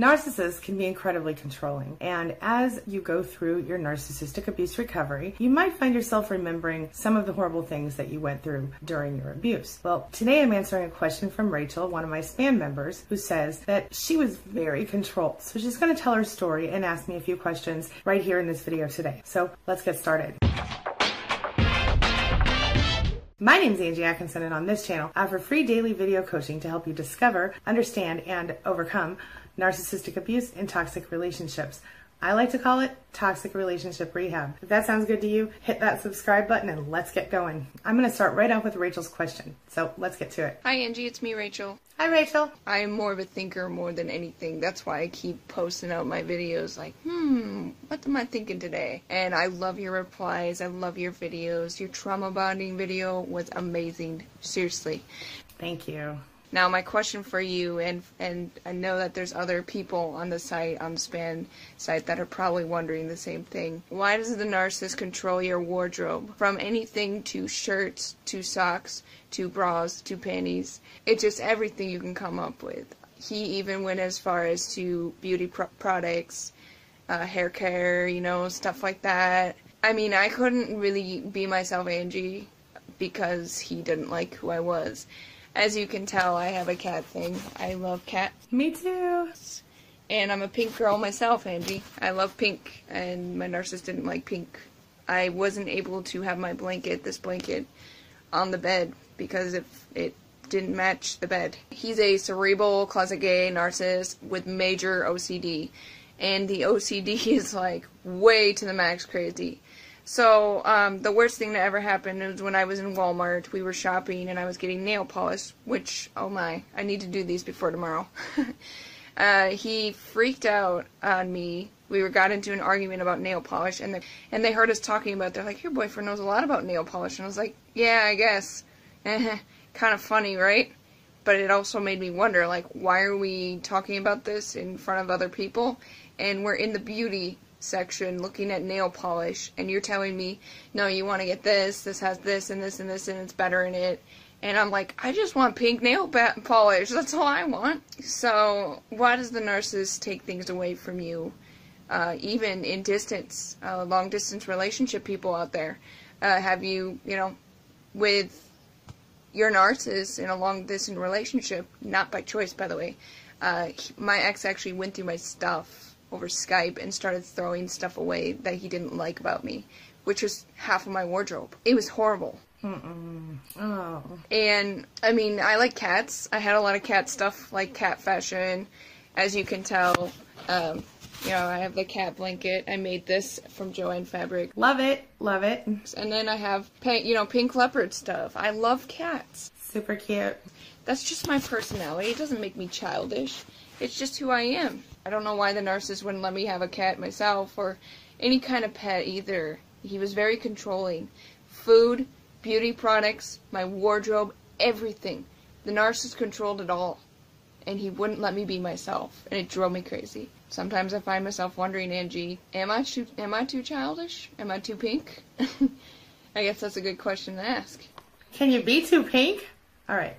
Narcissists can be incredibly controlling, and as you go through your narcissistic abuse recovery, you might find yourself remembering some of the horrible things that you went through during your abuse. Well, today I'm answering a question from Rachel, one of my SPAN members, who says that she was very controlled. So she's going to tell her story and ask me a few questions right here in this video today. So let's get started. My name is Angie Atkinson, and on this channel, I offer free daily video coaching to help you discover, understand, and overcome narcissistic abuse and toxic relationships. I like to call it toxic relationship rehab. If that sounds good to you, hit that subscribe button and let's get going. I'm going to start right off with Rachel's question. So let's get to it. Hi, Angie. It's me, Rachel. Hi, Rachel. I am more of a thinker more than anything. That's why I keep posting out my videos like, hmm, what am I thinking today? And I love your replies. I love your videos. Your trauma bonding video was amazing. Seriously. Thank you. Now, my question for you, and and I know that there's other people on the site, on the SPAN site, that are probably wondering the same thing. Why does the narcissist control your wardrobe? From anything to shirts, to socks, to bras, to panties. It's just everything you can come up with. He even went as far as to beauty pro- products, uh, hair care, you know, stuff like that. I mean, I couldn't really be myself, Angie, because he didn't like who I was. As you can tell, I have a cat thing. I love cats. Me too. And I'm a pink girl myself, Angie. I love pink, and my narcissist didn't like pink. I wasn't able to have my blanket, this blanket, on the bed because if it didn't match the bed. He's a cerebral, closet gay narcissist with major OCD. And the OCD is like way to the max crazy. So um, the worst thing that ever happened was when I was in Walmart. We were shopping and I was getting nail polish, which oh my, I need to do these before tomorrow. uh, he freaked out on me. We were got into an argument about nail polish, and the, and they heard us talking about. They're like, "Your boyfriend knows a lot about nail polish," and I was like, "Yeah, I guess." kind of funny, right? But it also made me wonder, like, why are we talking about this in front of other people? And we're in the beauty section looking at nail polish and you're telling me, no, you want to get this, this has this and this and this and it's better in it. And I'm like, I just want pink nail polish. That's all I want. So, why does the narcissist take things away from you? Uh, even in distance, uh, long distance relationship people out there. Uh, have you, you know, with your narcissist in a long distance relationship, not by choice, by the way. Uh, my ex actually went through my stuff over Skype and started throwing stuff away that he didn't like about me, which was half of my wardrobe. It was horrible. Mm-mm. Oh. And I mean, I like cats. I had a lot of cat stuff, like cat fashion, as you can tell. Um, you know, I have the cat blanket. I made this from Joann Fabric. Love it, love it. And then I have, pink, you know, pink leopard stuff. I love cats. Super cute. That's just my personality. It doesn't make me childish. It's just who I am. I don't know why the narcissist wouldn't let me have a cat myself or any kind of pet either. He was very controlling. Food, beauty products, my wardrobe, everything. The narcissist controlled it all. And he wouldn't let me be myself, and it drove me crazy. Sometimes I find myself wondering, Angie, am I too, am I too childish? Am I too pink? I guess that's a good question to ask. Can you be too pink? All right.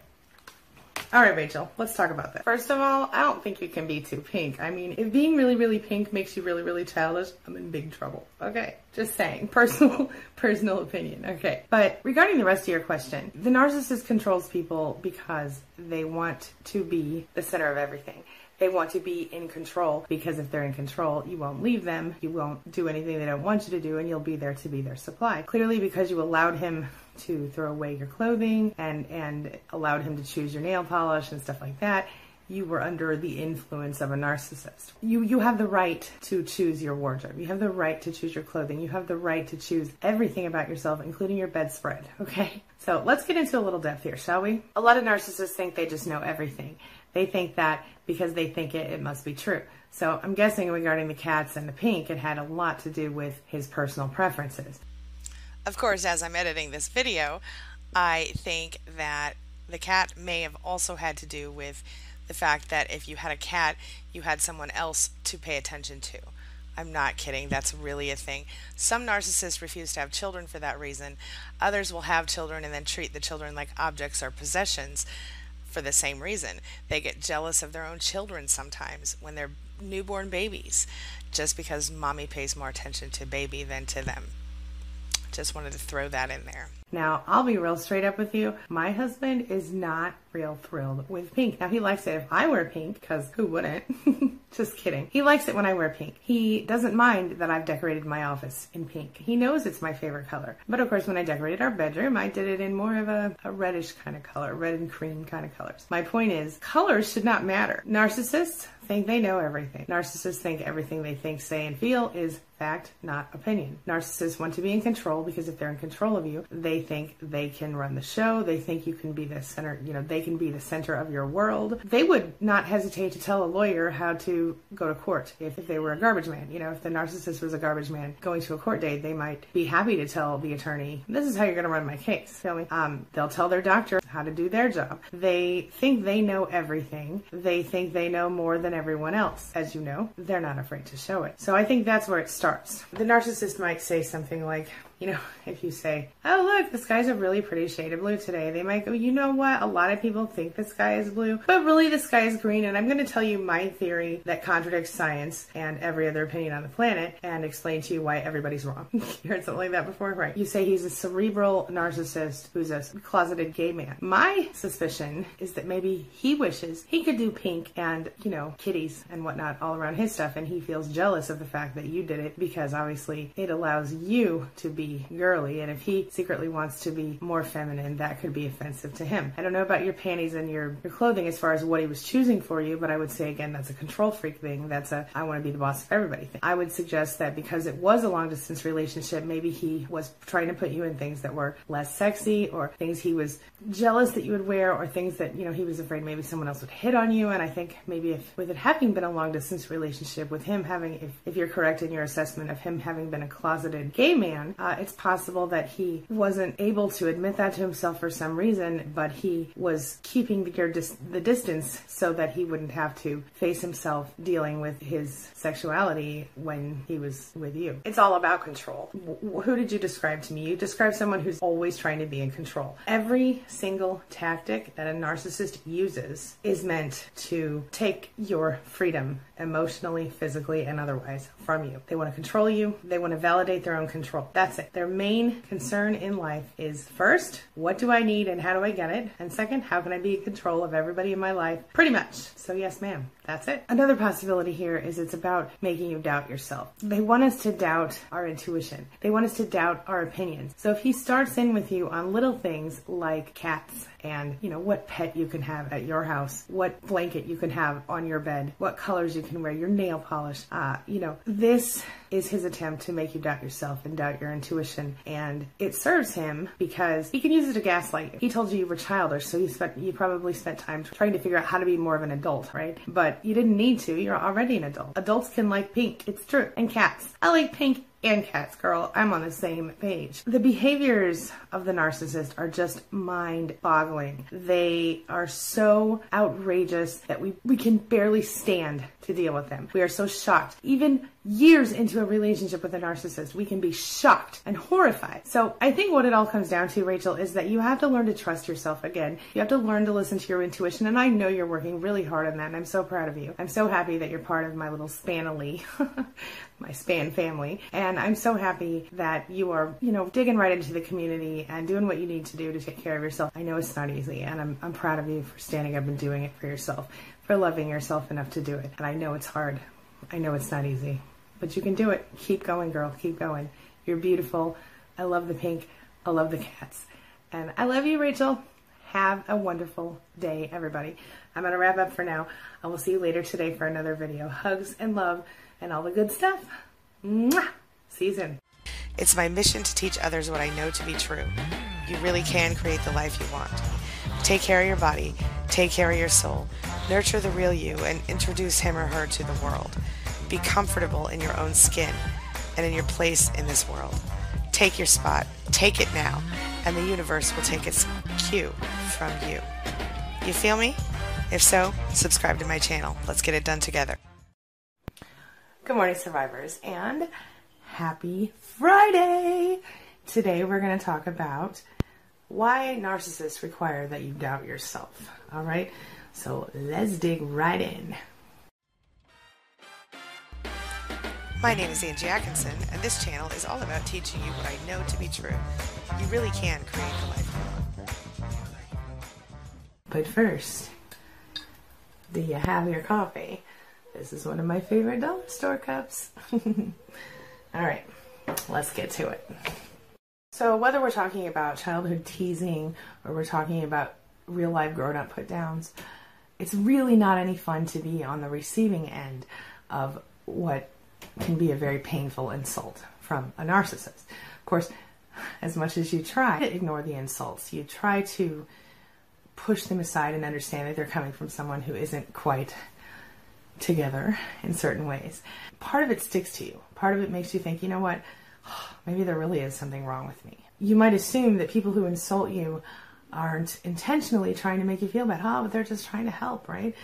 All right, Rachel, let's talk about that. First of all, I don't think you can be too pink. I mean, if being really, really pink makes you really, really childish, I'm in big trouble. Okay, just saying. Personal, personal opinion. Okay, but regarding the rest of your question, the narcissist controls people because they want to be the center of everything. They want to be in control because if they're in control, you won't leave them, you won't do anything they don't want you to do, and you'll be there to be their supply. Clearly, because you allowed him to throw away your clothing and and allowed him to choose your nail polish and stuff like that you were under the influence of a narcissist. You you have the right to choose your wardrobe. You have the right to choose your clothing. You have the right to choose everything about yourself, including your bedspread. Okay? So let's get into a little depth here, shall we? A lot of narcissists think they just know everything. They think that because they think it, it must be true. So I'm guessing regarding the cats and the pink, it had a lot to do with his personal preferences. Of course, as I'm editing this video, I think that the cat may have also had to do with the fact that if you had a cat, you had someone else to pay attention to. I'm not kidding, that's really a thing. Some narcissists refuse to have children for that reason. Others will have children and then treat the children like objects or possessions for the same reason. They get jealous of their own children sometimes when they're newborn babies just because mommy pays more attention to baby than to them. Just wanted to throw that in there. Now, I'll be real straight up with you. My husband is not real thrilled with pink. Now, he likes it if I wear pink, because who wouldn't? Just kidding. He likes it when I wear pink. He doesn't mind that I've decorated my office in pink. He knows it's my favorite color. But of course, when I decorated our bedroom, I did it in more of a, a reddish kind of color, red and cream kind of colors. My point is, colors should not matter. Narcissists think they know everything. Narcissists think everything they think, say, and feel is fact, not opinion. Narcissists want to be in control because if they're in control of you, they think they can run the show. They think you can be the center, you know, they can be the center of your world. They would not hesitate to tell a lawyer how to go to court if, if they were a garbage man. You know, if the narcissist was a garbage man going to a court date, they might be happy to tell the attorney, this is how you're going to run my case. Feel me? Um, they'll tell their doctor how to do their job. They think they know everything. They think they know more than everyone else. As you know, they're not afraid to show it. So I think that's where it starts. The narcissist might say something like, you know, if you say, oh, look, the sky's a really pretty shade of blue today, they might go, you know what? A lot of people think the sky is blue, but really the sky is green. And I'm going to tell you my theory that contradicts science and every other opinion on the planet and explain to you why everybody's wrong. you heard something like that before? Right. You say he's a cerebral narcissist who's a closeted gay man. My suspicion is that maybe he wishes he could do pink and, you know, kitties and whatnot all around his stuff. And he feels jealous of the fact that you did it because obviously it allows you to be girly, and if he secretly wants to be more feminine, that could be offensive to him. I don't know about your panties and your, your clothing as far as what he was choosing for you, but I would say again, that's a control freak thing. That's a I want to be the boss of everybody thing. I would suggest that because it was a long distance relationship, maybe he was trying to put you in things that were less sexy or things he was jealous that you would wear or things that, you know, he was afraid maybe someone else would hit on you. And I think maybe if with it having been a long distance relationship, with him having, if, if you're correct in your assessment of him having been a closeted gay man, uh, it's possible that he wasn't able to admit that to himself for some reason, but he was keeping the, dis- the distance so that he wouldn't have to face himself dealing with his sexuality when he was with you. It's all about control. W- who did you describe to me? You described someone who's always trying to be in control. Every single tactic that a narcissist uses is meant to take your freedom emotionally, physically, and otherwise from you. They want to control you. They want to validate their own control. That's it. Their main concern in life is first, what do I need and how do I get it? And second, how can I be in control of everybody in my life? Pretty much. So, yes, ma'am. That's it. Another possibility here is it's about making you doubt yourself. They want us to doubt our intuition. They want us to doubt our opinions. So if he starts in with you on little things like cats and, you know, what pet you can have at your house, what blanket you can have on your bed, what colors you can wear, your nail polish, uh, you know, this is his attempt to make you doubt yourself and doubt your intuition. And it serves him because he can use it to gaslight you. He told you you were childish, so you spent, you probably spent time trying to figure out how to be more of an adult, right? But you didn't need to. You're already an adult. Adults can like pink. It's true. And cats. I like pink and cats, girl. I'm on the same page. The behaviors of the narcissist are just mind boggling. They are so outrageous that we, we can barely stand to deal with them. We are so shocked. Even years into a relationship with a narcissist, we can be shocked and horrified. So I think what it all comes down to, Rachel, is that you have to learn to trust yourself again. You have to learn to listen to your intuition. And I know you're working really hard on that. And I'm so proud of you. I'm so happy that you're part of my little spanily, my span family. And I'm so happy that you are, you know, digging right into the community and doing what you need to do to take care of yourself. I know it's not easy. And I'm, I'm proud of you for standing up and doing it for yourself, for loving yourself enough to do it. And I know it's hard. I know it's not easy but you can do it. Keep going, girl. Keep going. You're beautiful. I love the pink. I love the cats. And I love you, Rachel. Have a wonderful day, everybody. I'm going to wrap up for now. I will see you later today for another video. Hugs and love and all the good stuff. Mwah! See you soon. It's my mission to teach others what I know to be true. You really can create the life you want. Take care of your body, take care of your soul, nurture the real you, and introduce him or her to the world. Be comfortable in your own skin and in your place in this world. Take your spot, take it now, and the universe will take its cue from you. You feel me? If so, subscribe to my channel. Let's get it done together. Good morning, survivors, and happy Friday! Today we're going to talk about why narcissists require that you doubt yourself. All right, so let's dig right in. My name is Angie Atkinson, and this channel is all about teaching you what I know to be true. You really can create the life you want. But first, do you have your coffee? This is one of my favorite dollar store cups. All right, let's get to it. So, whether we're talking about childhood teasing or we're talking about real life grown up put downs, it's really not any fun to be on the receiving end of what can be a very painful insult from a narcissist. Of course, as much as you try to ignore the insults, you try to push them aside and understand that they're coming from someone who isn't quite together in certain ways. Part of it sticks to you. Part of it makes you think, you know what? Maybe there really is something wrong with me. You might assume that people who insult you aren't intentionally trying to make you feel bad. Oh, but they're just trying to help, right?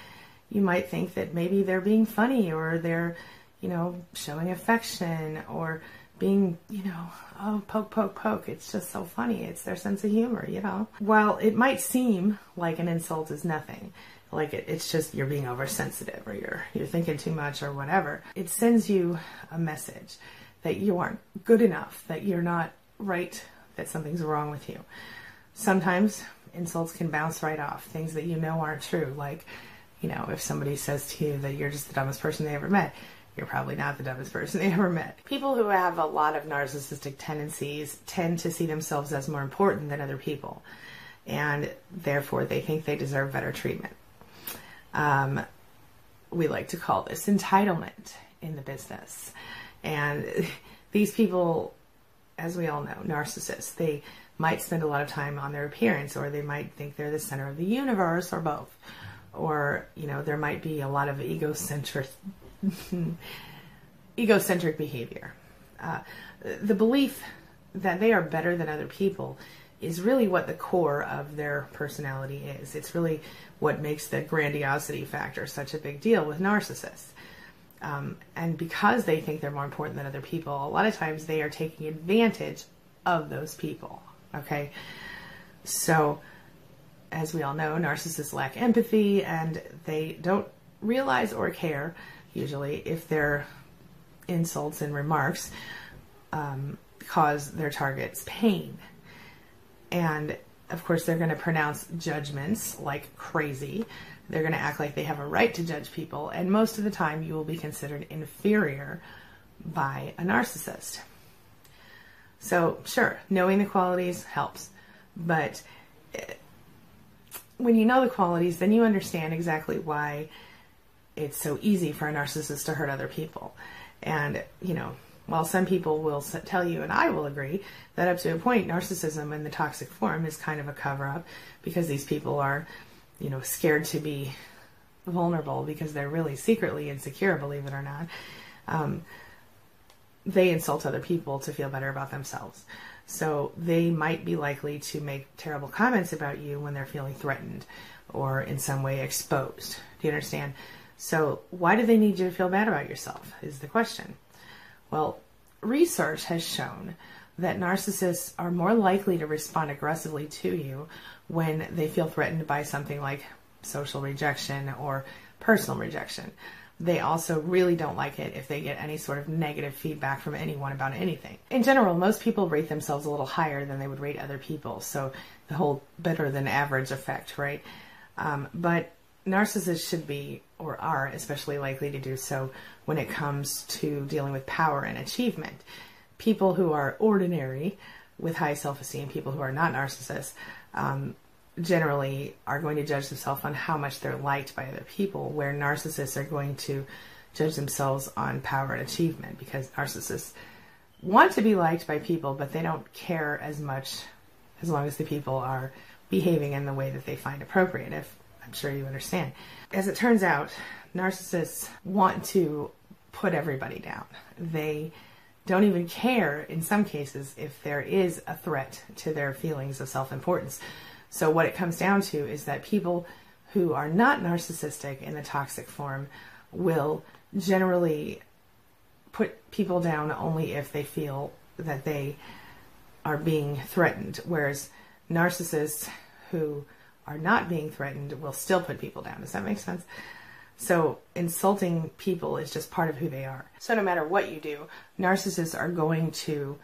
You might think that maybe they're being funny or they're, you know, showing affection or being, you know, oh, poke, poke, poke. It's just so funny. It's their sense of humor, you know. While it might seem like an insult is nothing, like it, it's just you're being oversensitive or you're you're thinking too much or whatever. It sends you a message that you aren't good enough, that you're not right, that something's wrong with you. Sometimes insults can bounce right off, things that you know aren't true, like, you know, if somebody says to you that you're just the dumbest person they ever met, you're probably not the dumbest person they ever met. People who have a lot of narcissistic tendencies tend to see themselves as more important than other people, and therefore they think they deserve better treatment. Um, we like to call this entitlement in the business. And these people, as we all know, narcissists, they might spend a lot of time on their appearance, or they might think they're the center of the universe, or both. Or, you know, there might be a lot of egocentric egocentric behavior. Uh, the belief that they are better than other people is really what the core of their personality is. It's really what makes the grandiosity factor such a big deal with narcissists. Um, and because they think they're more important than other people, a lot of times they are taking advantage of those people. Okay? So, as we all know, narcissists lack empathy and they don't realize or care usually, if their insults and remarks um, cause their targets pain. And of course, they're going to pronounce judgments like crazy. They're going to act like they have a right to judge people. And most of the time, you will be considered inferior by a narcissist. So, sure, knowing the qualities helps. But eh, when you know the qualities, then you understand exactly why it's so easy for a narcissist to hurt other people. And, you know, while some people will tell you, and I will agree, that up to a point, narcissism in the toxic form is kind of a cover up because these people are, you know, scared to be vulnerable because they're really secretly insecure, believe it or not. Um, they insult other people to feel better about themselves. So they might be likely to make terrible comments about you when they're feeling threatened or in some way exposed. Do you understand? So, why do they need you to feel bad about yourself? Is the question. Well, research has shown that narcissists are more likely to respond aggressively to you when they feel threatened by something like social rejection or personal rejection. They also really don't like it if they get any sort of negative feedback from anyone about anything. In general, most people rate themselves a little higher than they would rate other people, so the whole better than average effect, right? Um, but narcissists should be, or are especially likely to do so when it comes to dealing with power and achievement. People who are ordinary with high self esteem, people who are not narcissists, um, generally are going to judge themselves on how much they're liked by other people, where narcissists are going to judge themselves on power and achievement because narcissists want to be liked by people, but they don't care as much as long as the people are behaving in the way that they find appropriate. If I'm sure you understand. As it turns out, narcissists want to put everybody down. They don't even care, in some cases, if there is a threat to their feelings of self importance. So, what it comes down to is that people who are not narcissistic in the toxic form will generally put people down only if they feel that they are being threatened, whereas narcissists who are not being threatened will still put people down. Does that make sense? So insulting people is just part of who they are. So no matter what you do, narcissists are going to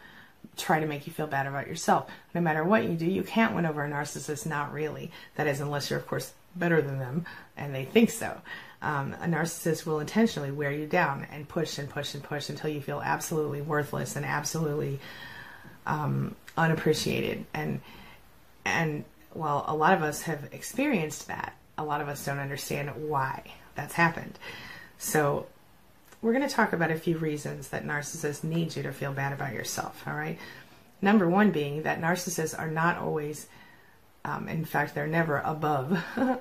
try to make you feel bad about yourself. No matter what you do, you can't win over a narcissist, not really. That is, unless you're, of course, better than them and they think so. Um, a narcissist will intentionally wear you down and push and push and push until you feel absolutely worthless and absolutely um, unappreciated. And and while a lot of us have experienced that, a lot of us don't understand why that's happened. So we're going to talk about a few reasons that narcissists need you to feel bad about yourself. All right. Number one being that narcissists are not always, um, in fact, they're never above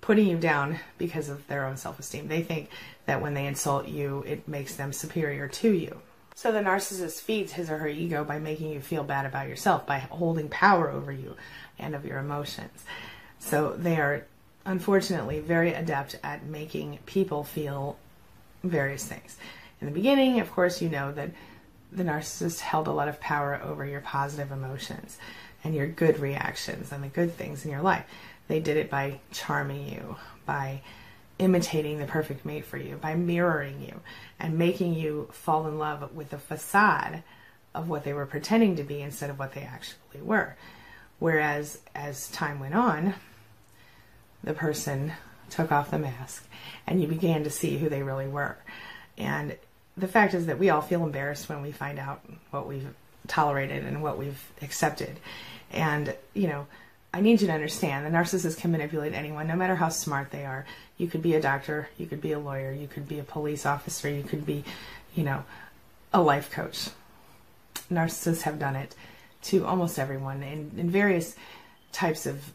putting you down because of their own self esteem. They think that when they insult you, it makes them superior to you. So the narcissist feeds his or her ego by making you feel bad about yourself, by holding power over you and of your emotions. So they are unfortunately very adept at making people feel various things. In the beginning, of course, you know that the narcissist held a lot of power over your positive emotions and your good reactions and the good things in your life. They did it by charming you, by imitating the perfect mate for you, by mirroring you and making you fall in love with the facade of what they were pretending to be instead of what they actually were. Whereas as time went on, the person took off the mask and you began to see who they really were. And the fact is that we all feel embarrassed when we find out what we've tolerated and what we've accepted. And, you know, I need you to understand the narcissist can manipulate anyone, no matter how smart they are. You could be a doctor, you could be a lawyer, you could be a police officer, you could be, you know, a life coach. Narcissists have done it to almost everyone in, in various types of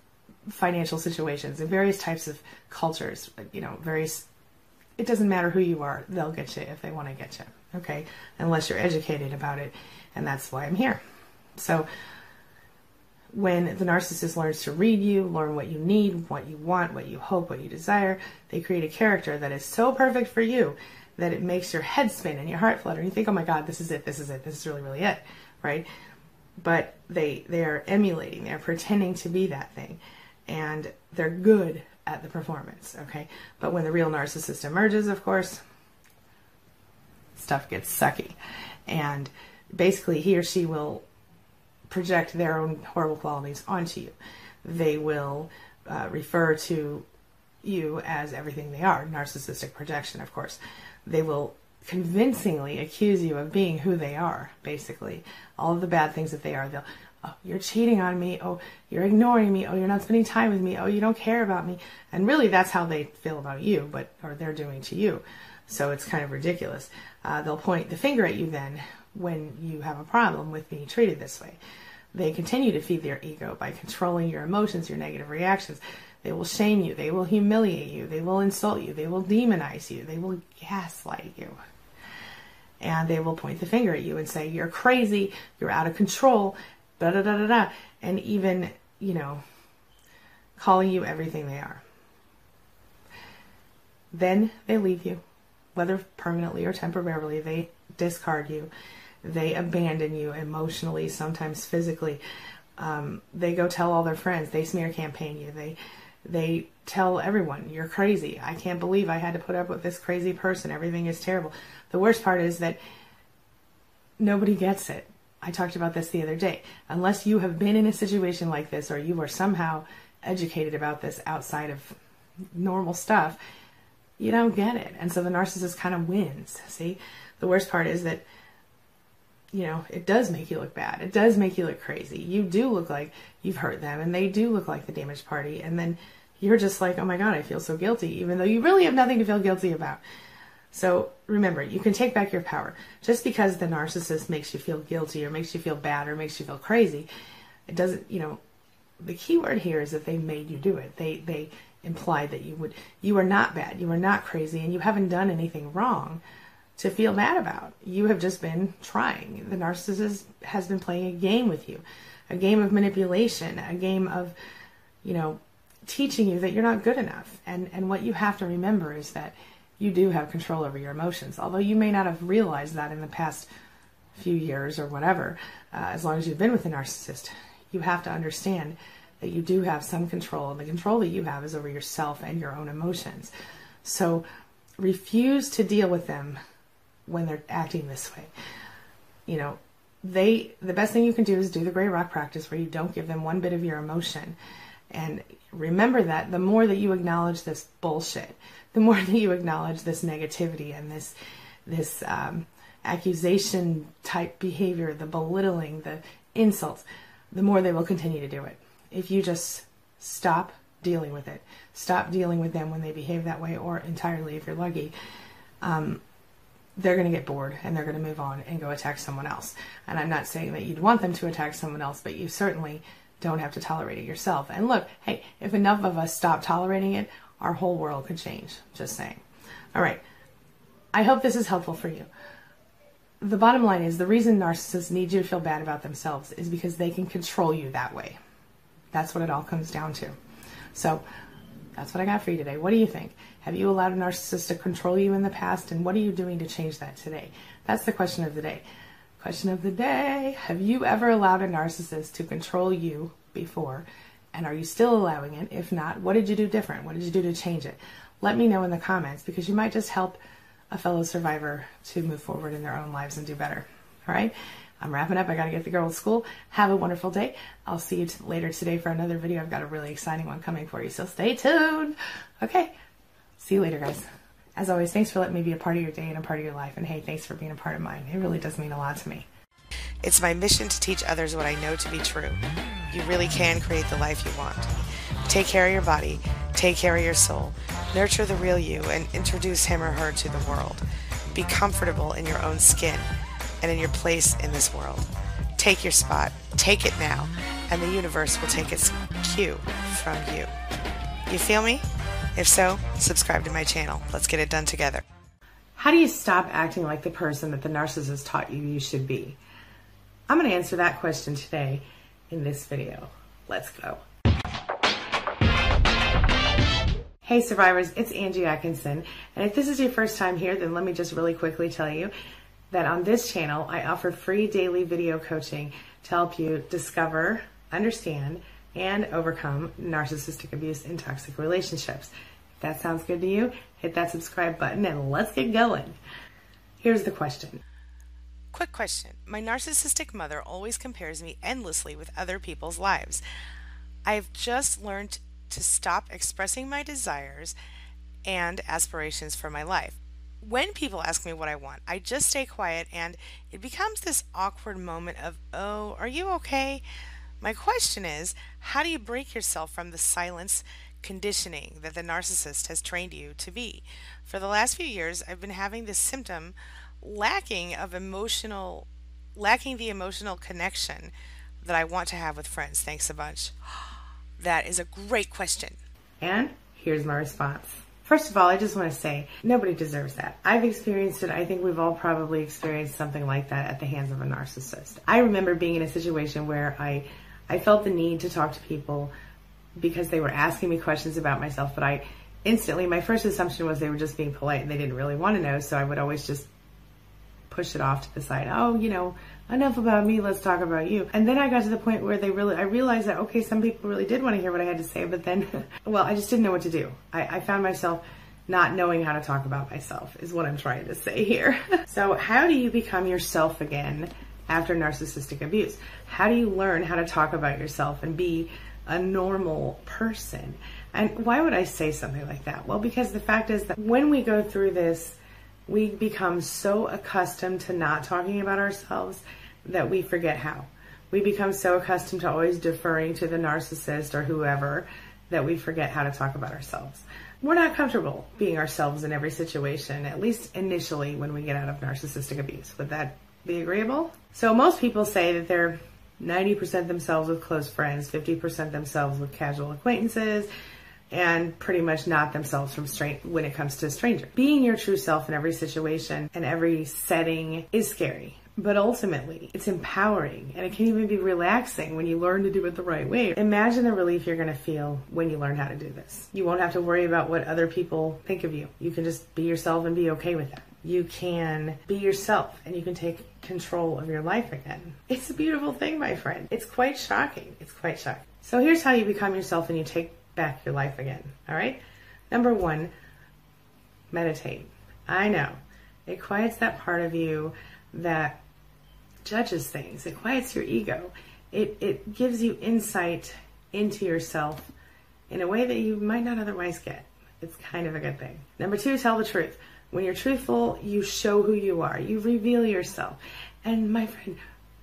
financial situations, in various types of cultures, you know, various. It doesn't matter who you are, they'll get you if they want to get you, okay? Unless you're educated about it, and that's why I'm here. So, when the narcissist learns to read you, learn what you need, what you want, what you hope, what you desire, they create a character that is so perfect for you that it makes your head spin and your heart flutter. And you think, oh my God, this is it, this is it, this is really, really it, right? But they they are emulating, they're pretending to be that thing, and they're good at the performance, okay? But when the real narcissist emerges, of course, stuff gets sucky, and basically he or she will project their own horrible qualities onto you. They will uh, refer to you as everything they are narcissistic projection, of course. They will convincingly accuse you of being who they are, basically. All of the bad things that they are. They'll, oh, you're cheating on me. Oh, you're ignoring me. Oh, you're not spending time with me. Oh, you don't care about me. And really, that's how they feel about you, but, or they're doing to you. So it's kind of ridiculous. Uh, they'll point the finger at you then when you have a problem with being treated this way. They continue to feed their ego by controlling your emotions, your negative reactions. They will shame you. They will humiliate you. They will insult you. They will demonize you. They will gaslight you. And they will point the finger at you and say, You're crazy. You're out of control. Da da da da da. And even, you know, calling you everything they are. Then they leave you, whether permanently or temporarily, they discard you they abandon you emotionally, sometimes physically. Um, they go tell all their friends. They smear campaign you. They they tell everyone you're crazy. I can't believe I had to put up with this crazy person. Everything is terrible. The worst part is that nobody gets it. I talked about this the other day. Unless you have been in a situation like this or you are somehow educated about this outside of normal stuff, you don't get it. And so the narcissist kind of wins. See? The worst part is that you know, it does make you look bad. It does make you look crazy. You do look like you've hurt them and they do look like the damaged party. And then you're just like, oh my God, I feel so guilty, even though you really have nothing to feel guilty about. So remember, you can take back your power. Just because the narcissist makes you feel guilty or makes you feel bad or makes you feel crazy, it doesn't, you know, the key word here is that they made you do it. They, they implied that you would, you are not bad, you are not crazy, and you haven't done anything wrong to feel bad about. You have just been trying. The narcissist has been playing a game with you, a game of manipulation, a game of, you know, teaching you that you're not good enough. And and what you have to remember is that you do have control over your emotions. Although you may not have realized that in the past few years or whatever, uh, as long as you've been with a narcissist, you have to understand that you do have some control. And the control that you have is over yourself and your own emotions. So refuse to deal with them when they're acting this way. You know, they the best thing you can do is do the gray rock practice where you don't give them one bit of your emotion. And remember that the more that you acknowledge this bullshit, the more that you acknowledge this negativity and this this um, accusation type behavior, the belittling, the insults, the more they will continue to do it. If you just stop dealing with it, stop dealing with them when they behave that way, or entirely if you're lucky, um, they're going to get bored and they're going to move on and go attack someone else. And I'm not saying that you'd want them to attack someone else, but you certainly don't have to tolerate it yourself. And look, hey, if enough of us stop tolerating it, our whole world could change. Just saying. All right. I hope this is helpful for you. The bottom line is the reason narcissists need you to feel bad about themselves is because they can control you that way. That's what it all comes down to. So that's what I got for you today. What do you think? Have you allowed a narcissist to control you in the past? And what are you doing to change that today? That's the question of the day. Question of the day Have you ever allowed a narcissist to control you before? And are you still allowing it? If not, what did you do different? What did you do to change it? Let me know in the comments because you might just help a fellow survivor to move forward in their own lives and do better. All right? I'm wrapping up. I got to get the girl to school. Have a wonderful day. I'll see you later today for another video. I've got a really exciting one coming for you, so stay tuned. Okay. See you later, guys. As always, thanks for letting me be a part of your day and a part of your life. And hey, thanks for being a part of mine. It really does mean a lot to me. It's my mission to teach others what I know to be true. You really can create the life you want. Take care of your body, take care of your soul, nurture the real you, and introduce him or her to the world. Be comfortable in your own skin and in your place in this world. Take your spot, take it now, and the universe will take its cue from you. You feel me? If so, subscribe to my channel. Let's get it done together. How do you stop acting like the person that the narcissist taught you you should be? I'm going to answer that question today in this video. Let's go. Hey survivors, it's Angie Atkinson. And if this is your first time here, then let me just really quickly tell you that on this channel, I offer free daily video coaching to help you discover, understand, and overcome narcissistic abuse in toxic relationships. If that sounds good to you, hit that subscribe button and let's get going. Here's the question. Quick question. My narcissistic mother always compares me endlessly with other people's lives. I've just learned to stop expressing my desires and aspirations for my life. When people ask me what I want, I just stay quiet and it becomes this awkward moment of, oh, are you okay? My question is, how do you break yourself from the silence conditioning that the narcissist has trained you to be? For the last few years, I've been having this symptom lacking of emotional, lacking the emotional connection that I want to have with friends. Thanks a bunch. That is a great question. And here's my response. First of all, I just want to say nobody deserves that. I've experienced it. I think we've all probably experienced something like that at the hands of a narcissist. I remember being in a situation where I I felt the need to talk to people because they were asking me questions about myself, but I instantly my first assumption was they were just being polite and they didn't really want to know, so I would always just push it off to the side. Oh, you know, enough about me, let's talk about you. And then I got to the point where they really, I realized that, okay, some people really did want to hear what I had to say, but then, well, I just didn't know what to do. I, I found myself not knowing how to talk about myself, is what I'm trying to say here. so, how do you become yourself again after narcissistic abuse? How do you learn how to talk about yourself and be a normal person? And why would I say something like that? Well, because the fact is that when we go through this, we become so accustomed to not talking about ourselves that we forget how. We become so accustomed to always deferring to the narcissist or whoever that we forget how to talk about ourselves. We're not comfortable being ourselves in every situation, at least initially when we get out of narcissistic abuse. Would that be agreeable? So most people say that they're 90% themselves with close friends, 50% themselves with casual acquaintances, and pretty much not themselves from when it comes to a stranger. Being your true self in every situation and every setting is scary. But ultimately, it's empowering and it can even be relaxing when you learn to do it the right way. Imagine the relief you're going to feel when you learn how to do this. You won't have to worry about what other people think of you. You can just be yourself and be okay with that. You can be yourself and you can take control of your life again. It's a beautiful thing, my friend. It's quite shocking. It's quite shocking. So here's how you become yourself and you take back your life again. All right? Number one, meditate. I know. It quiets that part of you that judges things. It quiets your ego. It, it gives you insight into yourself in a way that you might not otherwise get. It's kind of a good thing. Number two, tell the truth. When you're truthful, you show who you are. You reveal yourself. And my friend,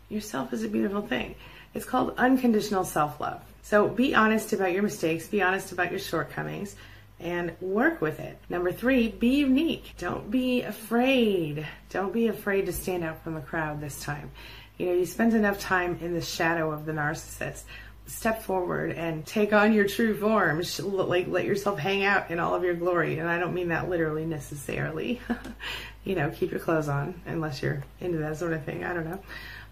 yourself is a beautiful thing. It's called unconditional self-love. So be honest about your mistakes. Be honest about your shortcomings and work with it. Number three, be unique. Don't be afraid. Don't be afraid to stand out from the crowd this time. You know, you spend enough time in the shadow of the narcissist. Step forward and take on your true form. Like, let yourself hang out in all of your glory. And I don't mean that literally necessarily. you know, keep your clothes on unless you're into that sort of thing. I don't know.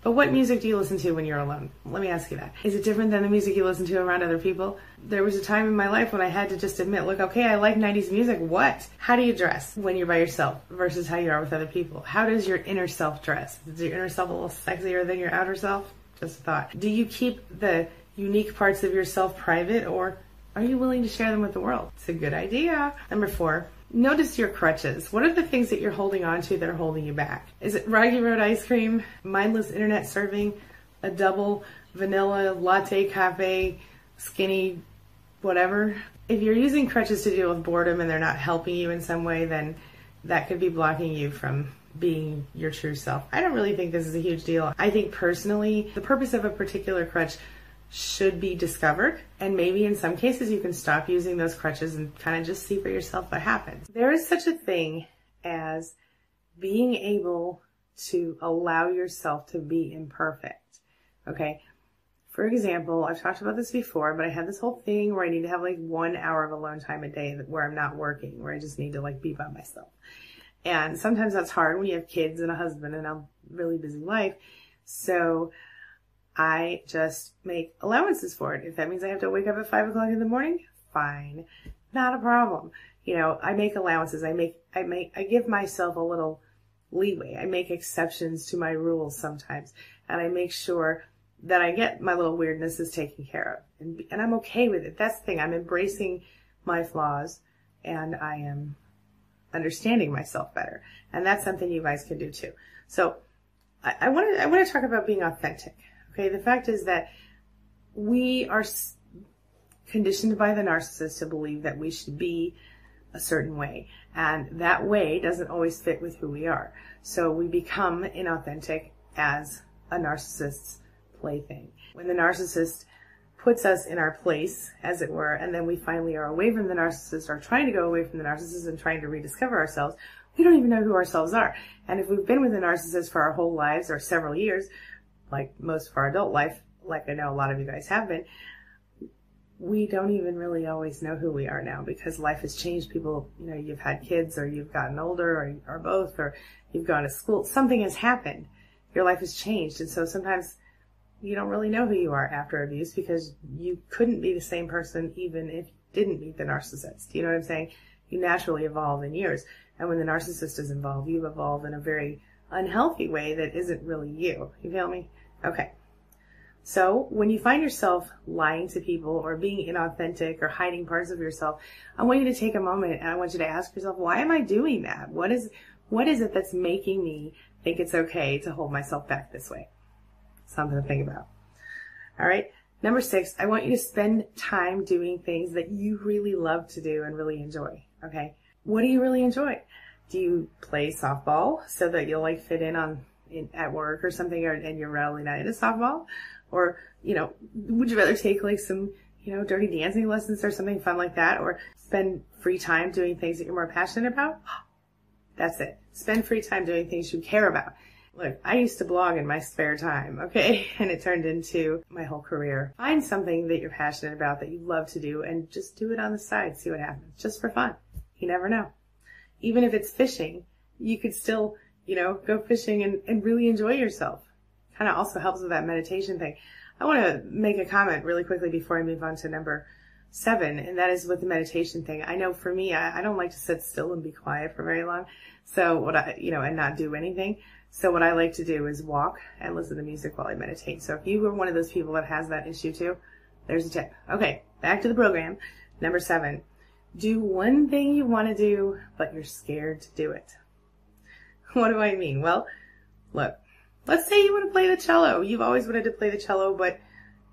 But what music do you listen to when you're alone? Let me ask you that. Is it different than the music you listen to around other people? There was a time in my life when I had to just admit, look, okay, I like 90s music. What? How do you dress when you're by yourself versus how you are with other people? How does your inner self dress? Is your inner self a little sexier than your outer self? Just a thought. Do you keep the unique parts of yourself private or are you willing to share them with the world? It's a good idea. Number four, Notice your crutches. What are the things that you're holding on to that are holding you back? Is it Rocky Road ice cream, mindless internet surfing, a double vanilla latte cafe, skinny, whatever? If you're using crutches to deal with boredom and they're not helping you in some way, then that could be blocking you from being your true self. I don't really think this is a huge deal. I think personally, the purpose of a particular crutch should be discovered. And maybe in some cases you can stop using those crutches and kind of just see for yourself what happens. There is such a thing as being able to allow yourself to be imperfect. Okay. For example, I've talked about this before, but I had this whole thing where I need to have like one hour of alone time a day where I'm not working, where I just need to like be by myself. And sometimes that's hard when you have kids and a husband and a really busy life. So I just make allowances for it. If that means I have to wake up at five o'clock in the morning, fine. Not a problem. You know, I make allowances. I make, I make, I give myself a little leeway. I make exceptions to my rules sometimes. And I make sure that I get my little weirdnesses taken care of. And, and I'm okay with it. That's the thing. I'm embracing my flaws and I am understanding myself better. And that's something you guys can do too. So I want to, I want to talk about being authentic. Okay, the fact is that we are conditioned by the narcissist to believe that we should be a certain way. And that way doesn't always fit with who we are. So we become inauthentic as a narcissist's plaything. When the narcissist puts us in our place, as it were, and then we finally are away from the narcissist or trying to go away from the narcissist and trying to rediscover ourselves, we don't even know who ourselves are. And if we've been with a narcissist for our whole lives or several years, like most of our adult life, like I know a lot of you guys have been, we don't even really always know who we are now because life has changed. People, you know, you've had kids or you've gotten older or, or both, or you've gone to school. Something has happened. Your life has changed. And so sometimes you don't really know who you are after abuse because you couldn't be the same person even if you didn't meet the narcissist. You know what I'm saying? You naturally evolve in years. And when the narcissist is involved, you evolve in a very unhealthy way that isn't really you. You feel me? Okay. So when you find yourself lying to people or being inauthentic or hiding parts of yourself, I want you to take a moment and I want you to ask yourself, why am I doing that? What is, what is it that's making me think it's okay to hold myself back this way? Something to think about. All right. Number six, I want you to spend time doing things that you really love to do and really enjoy. Okay. What do you really enjoy? Do you play softball so that you'll like fit in on in, at work or something, or, and you're really not into softball? Or, you know, would you rather take like some, you know, dirty dancing lessons or something fun like that? Or spend free time doing things that you're more passionate about? That's it. Spend free time doing things you care about. Look, I used to blog in my spare time, okay? And it turned into my whole career. Find something that you're passionate about that you love to do and just do it on the side. See what happens. Just for fun. You never know. Even if it's fishing, you could still you know, go fishing and, and really enjoy yourself. Kind of also helps with that meditation thing. I want to make a comment really quickly before I move on to number seven, and that is with the meditation thing. I know for me, I, I don't like to sit still and be quiet for very long. So what I, you know, and not do anything. So what I like to do is walk and listen to music while I meditate. So if you are one of those people that has that issue too, there's a tip. Okay, back to the program. Number seven, Do one thing you want to do, but you're scared to do it. What do I mean? Well, look, let's say you want to play the cello. You've always wanted to play the cello, but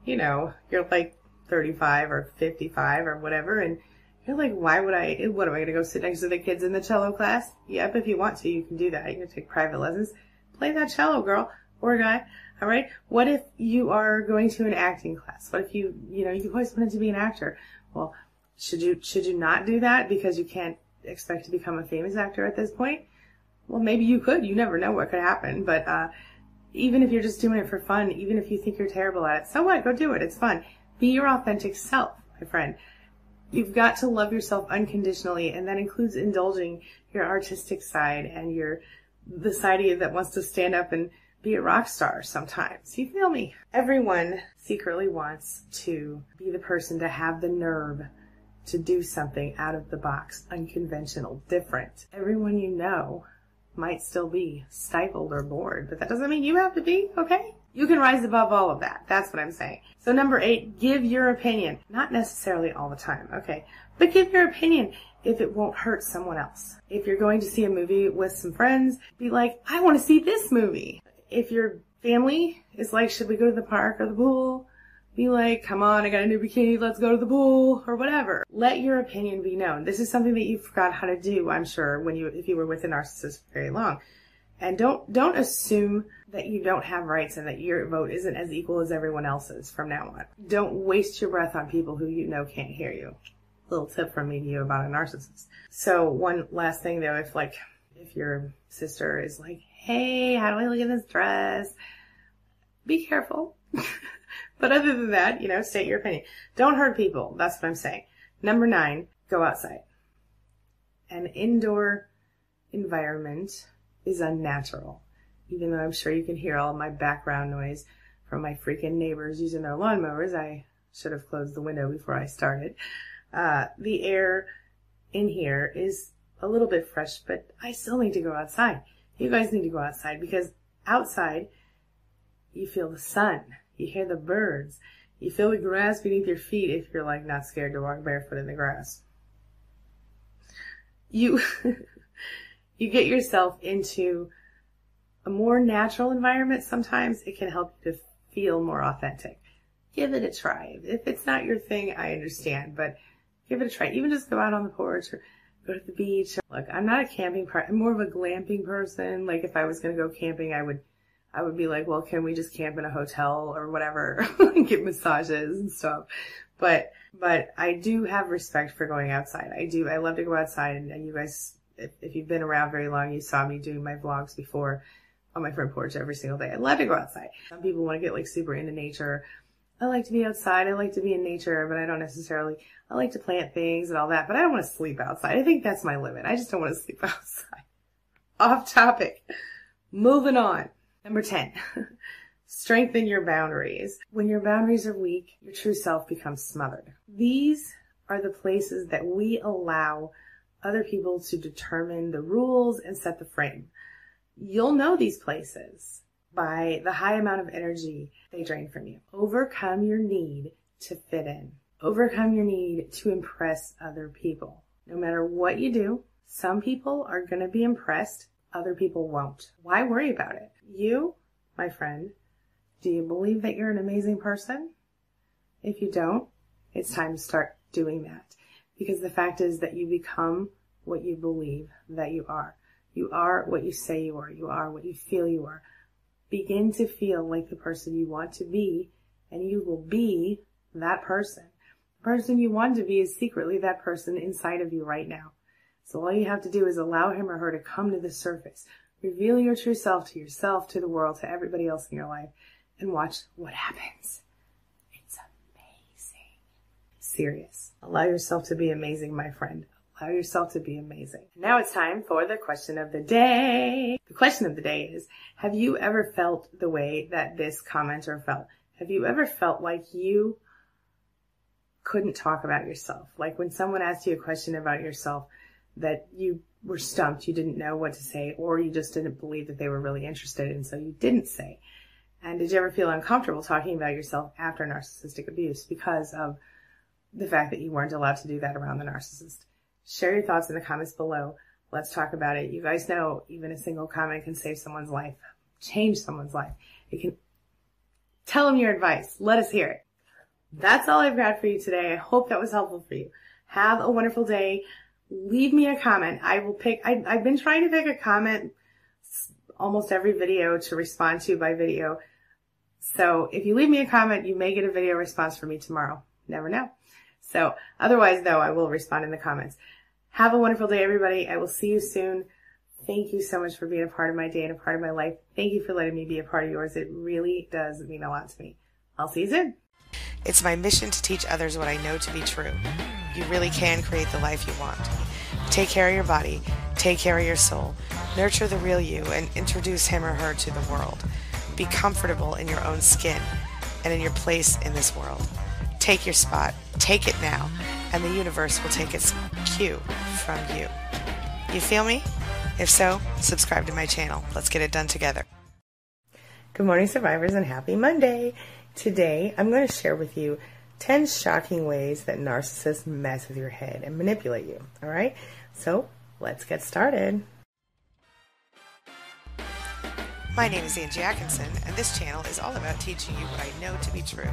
you know, you're like 35 or 55 or whatever, and you're like, why would I, what am I going to go sit next to the kids in the cello class? Yep, if you want to, you can do that. You can take private lessons. Play that cello, girl or guy. All right. What if you are going to an acting class? What if you, you know, you've always wanted to be an actor? Well, should you, should you not do that because you can't expect to become a famous actor at this point? Well, maybe you could. You never know what could happen. But, uh, even if you're just doing it for fun, even if you think you're terrible at it, so what? Go do it. It's fun. Be your authentic self, my friend. You've got to love yourself unconditionally, and that includes indulging your artistic side and your the side of you that wants to stand up and be a rock star sometimes. You feel me? Everyone secretly wants to be the person to have the nerve to do something out of the box, unconventional, different. Everyone you know might still be stifled or bored, but that doesn't mean you have to be, okay? You can rise above all of that. That's what I'm saying. So number eight, give your opinion. Not necessarily all the time, okay? But give your opinion if it won't hurt someone else. If you're going to see a movie with some friends, be like, I want to see this movie. If your family is like, should we go to the park or the pool? Be like, come on, I got a new bikini, let's go to the pool, or whatever. Let your opinion be known. This is something that you forgot how to do, I'm sure, when you, if you were with a narcissist for very long. And don't, don't assume that you don't have rights and that your vote isn't as equal as everyone else's from now on. Don't waste your breath on people who you know can't hear you. Little tip from me to you about a narcissist. So one last thing though, if like, if your sister is like, hey, how do I look in this dress? Be careful. But other than that, you know, state your opinion. Don't hurt people. That's what I'm saying. Number nine, go outside. An indoor environment is unnatural. Even though I'm sure you can hear all my background noise from my freaking neighbors using their lawnmowers, I should have closed the window before I started. Uh, the air in here is a little bit fresh, but I still need to go outside. You guys need to go outside because outside you feel the sun. You hear the birds. You feel the grass beneath your feet if you're like not scared to walk barefoot in the grass. You, you get yourself into a more natural environment. Sometimes it can help you to feel more authentic. Give it a try. If it's not your thing, I understand, but give it a try. Even just go out on the porch or go to the beach. Look, I'm not a camping person. I'm more of a glamping person. Like if I was going to go camping, I would I would be like, well, can we just camp in a hotel or whatever get massages and stuff? But, but I do have respect for going outside. I do. I love to go outside and, and you guys, if, if you've been around very long, you saw me doing my vlogs before on my front porch every single day. I love to go outside. Some people want to get like super into nature. I like to be outside. I like to be in nature, but I don't necessarily, I like to plant things and all that, but I don't want to sleep outside. I think that's my limit. I just don't want to sleep outside. Off topic. Moving on. Number 10. Strengthen your boundaries. When your boundaries are weak, your true self becomes smothered. These are the places that we allow other people to determine the rules and set the frame. You'll know these places by the high amount of energy they drain from you. Overcome your need to fit in. Overcome your need to impress other people. No matter what you do, some people are going to be impressed other people won't. Why worry about it? You, my friend, do you believe that you're an amazing person? If you don't, it's time to start doing that. Because the fact is that you become what you believe that you are. You are what you say you are. You are what you feel you are. Begin to feel like the person you want to be, and you will be that person. The person you want to be is secretly that person inside of you right now. So all you have to do is allow him or her to come to the surface. Reveal your true self to yourself, to the world, to everybody else in your life, and watch what happens. It's amazing. Serious. Allow yourself to be amazing, my friend. Allow yourself to be amazing. Now it's time for the question of the day. The question of the day is, have you ever felt the way that this commenter felt? Have you ever felt like you couldn't talk about yourself? Like when someone asked you a question about yourself, that you were stumped, you didn't know what to say, or you just didn't believe that they were really interested, and so you didn't say. And did you ever feel uncomfortable talking about yourself after narcissistic abuse because of the fact that you weren't allowed to do that around the narcissist. Share your thoughts in the comments below. Let's talk about it. You guys know even a single comment can save someone's life, change someone's life. It can tell them your advice. Let us hear it. That's all I've got for you today. I hope that was helpful for you. Have a wonderful day. Leave me a comment. I will pick, I, I've been trying to pick a comment almost every video to respond to by video. So if you leave me a comment, you may get a video response from me tomorrow. Never know. So otherwise though, I will respond in the comments. Have a wonderful day, everybody. I will see you soon. Thank you so much for being a part of my day and a part of my life. Thank you for letting me be a part of yours. It really does mean a lot to me. I'll see you soon. It's my mission to teach others what I know to be true. You really can create the life you want. Take care of your body, take care of your soul, nurture the real you, and introduce him or her to the world. Be comfortable in your own skin and in your place in this world. Take your spot, take it now, and the universe will take its cue from you. You feel me? If so, subscribe to my channel. Let's get it done together. Good morning, survivors, and happy Monday. Today, I'm going to share with you 10 shocking ways that narcissists mess with your head and manipulate you. All right? So, let's get started. My name is Angie Atkinson, and this channel is all about teaching you what I know to be true.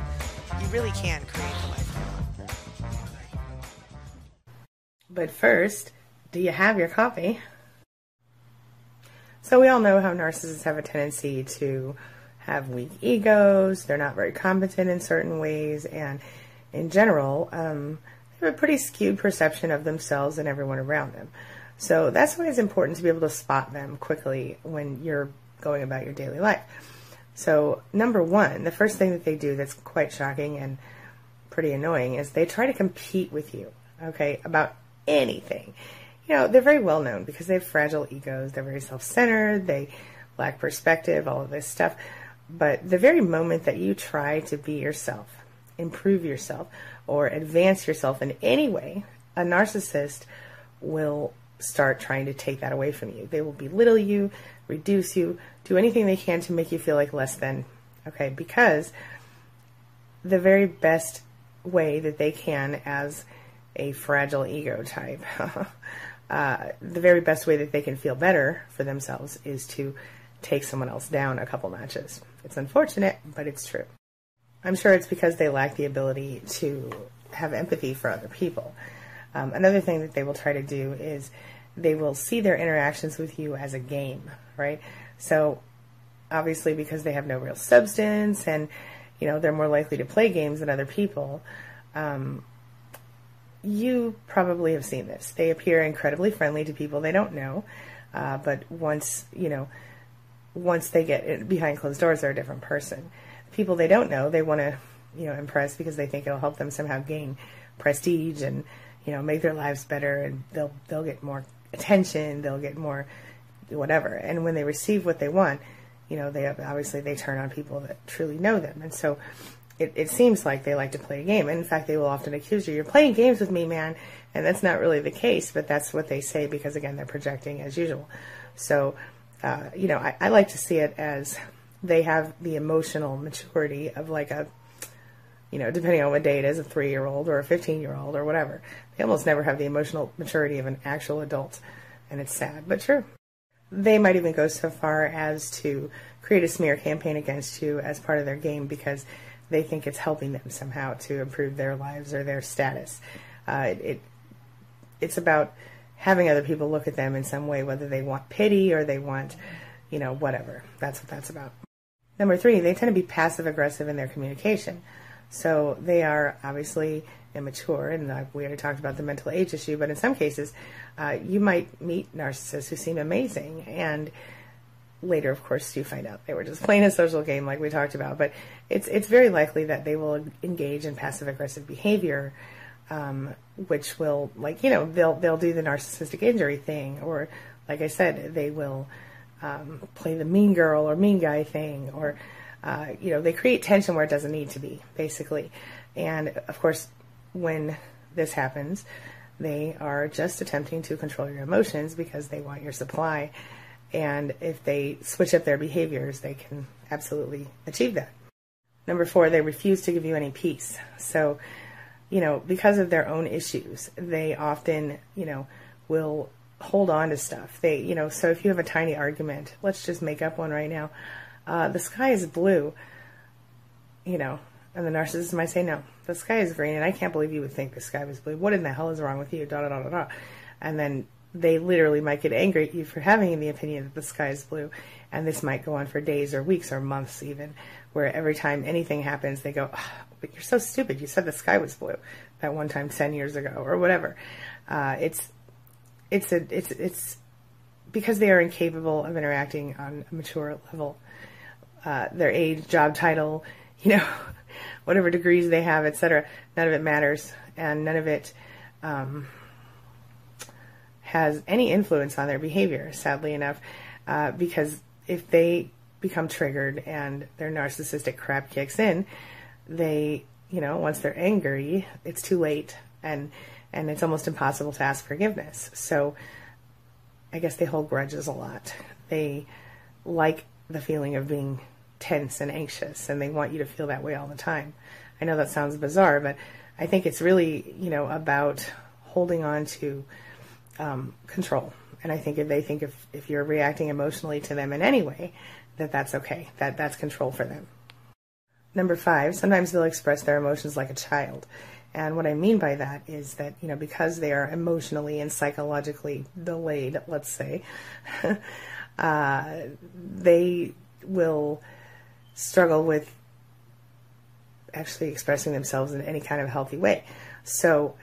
You really can create the life you want. But first, do you have your coffee? So, we all know how narcissists have a tendency to have weak egos, they're not very competent in certain ways, and in general, um, they have a pretty skewed perception of themselves and everyone around them. So that's why it's important to be able to spot them quickly when you're going about your daily life. So, number one, the first thing that they do that's quite shocking and pretty annoying is they try to compete with you, okay, about anything. You know, they're very well known because they have fragile egos, they're very self centered, they lack perspective, all of this stuff. But the very moment that you try to be yourself, improve yourself, or advance yourself in any way, a narcissist will start trying to take that away from you. They will belittle you, reduce you, do anything they can to make you feel like less than. Okay, because the very best way that they can as a fragile ego type, uh, the very best way that they can feel better for themselves is to take someone else down a couple matches. It's unfortunate, but it's true. I'm sure it's because they lack the ability to have empathy for other people. Um, another thing that they will try to do is they will see their interactions with you as a game, right? So obviously because they have no real substance and you know they're more likely to play games than other people um, you probably have seen this they appear incredibly friendly to people they don't know uh, but once you know once they get behind closed doors, they're a different person. People they don't know, they want to, you know, impress because they think it'll help them somehow gain prestige and, you know, make their lives better, and they'll they'll get more attention, they'll get more whatever. And when they receive what they want, you know, they obviously they turn on people that truly know them, and so. It, it seems like they like to play a game. And in fact, they will often accuse you, you're playing games with me, man. And that's not really the case, but that's what they say because, again, they're projecting as usual. So, uh, you know, I, I like to see it as they have the emotional maturity of like a, you know, depending on what day it is, a three year old or a 15 year old or whatever. They almost never have the emotional maturity of an actual adult. And it's sad, but true. They might even go so far as to create a smear campaign against you as part of their game because they think it's helping them somehow to improve their lives or their status. Uh, it, it, it's about having other people look at them in some way, whether they want pity or they want, you know, whatever. That's what that's about. Number three, they tend to be passive aggressive in their communication. So they are obviously immature, and we already talked about the mental age issue, but in some cases, uh, you might meet narcissists who seem amazing, and later, of course, you find out they were just playing a social game like we talked about. But it's, it's very likely that they will engage in passive aggressive behavior um, which will like you know they'll they'll do the narcissistic injury thing, or like I said, they will um, play the mean girl or mean guy thing, or uh, you know they create tension where it doesn't need to be, basically. And of course, when this happens, they are just attempting to control your emotions because they want your supply. And if they switch up their behaviors, they can absolutely achieve that. Number four, they refuse to give you any peace. So you know, because of their own issues, they often, you know, will hold on to stuff. They, you know, so if you have a tiny argument, let's just make up one right now. Uh, the sky is blue, you know, and the narcissist might say, no, the sky is green, and I can't believe you would think the sky was blue. What in the hell is wrong with you? Da da da da da. And then they literally might get angry at you for having the opinion that the sky is blue. And this might go on for days or weeks or months even, where every time anything happens, they go, oh, but you're so stupid. You said the sky was blue that one time 10 years ago or whatever. Uh, it's, it's a, it's, it's because they are incapable of interacting on a mature level. Uh, their age, job title, you know, whatever degrees they have, etc. None of it matters, and none of it um, has any influence on their behavior. Sadly enough, uh, because if they become triggered and their narcissistic crap kicks in, they, you know, once they're angry, it's too late, and and it's almost impossible to ask forgiveness. So, I guess they hold grudges a lot. They like the feeling of being tense and anxious and they want you to feel that way all the time. I know that sounds bizarre, but I think it's really, you know, about holding on to um, control. And I think if they think if, if you're reacting emotionally to them in any way, that that's okay, that that's control for them. Number five, sometimes they'll express their emotions like a child. And what I mean by that is that, you know, because they are emotionally and psychologically delayed, let's say, uh, they will struggle with actually expressing themselves in any kind of healthy way. So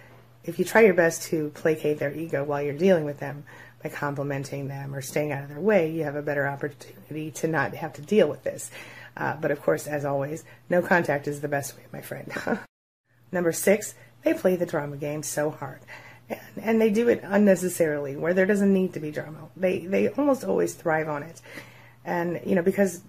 if you try your best to placate their ego while you're dealing with them by complimenting them or staying out of their way, you have a better opportunity to not have to deal with this. Uh, but of course, as always, no contact is the best way, my friend. Number six, they play the drama game so hard. And, and they do it unnecessarily, where there doesn't need to be drama. They they almost always thrive on it, and you know because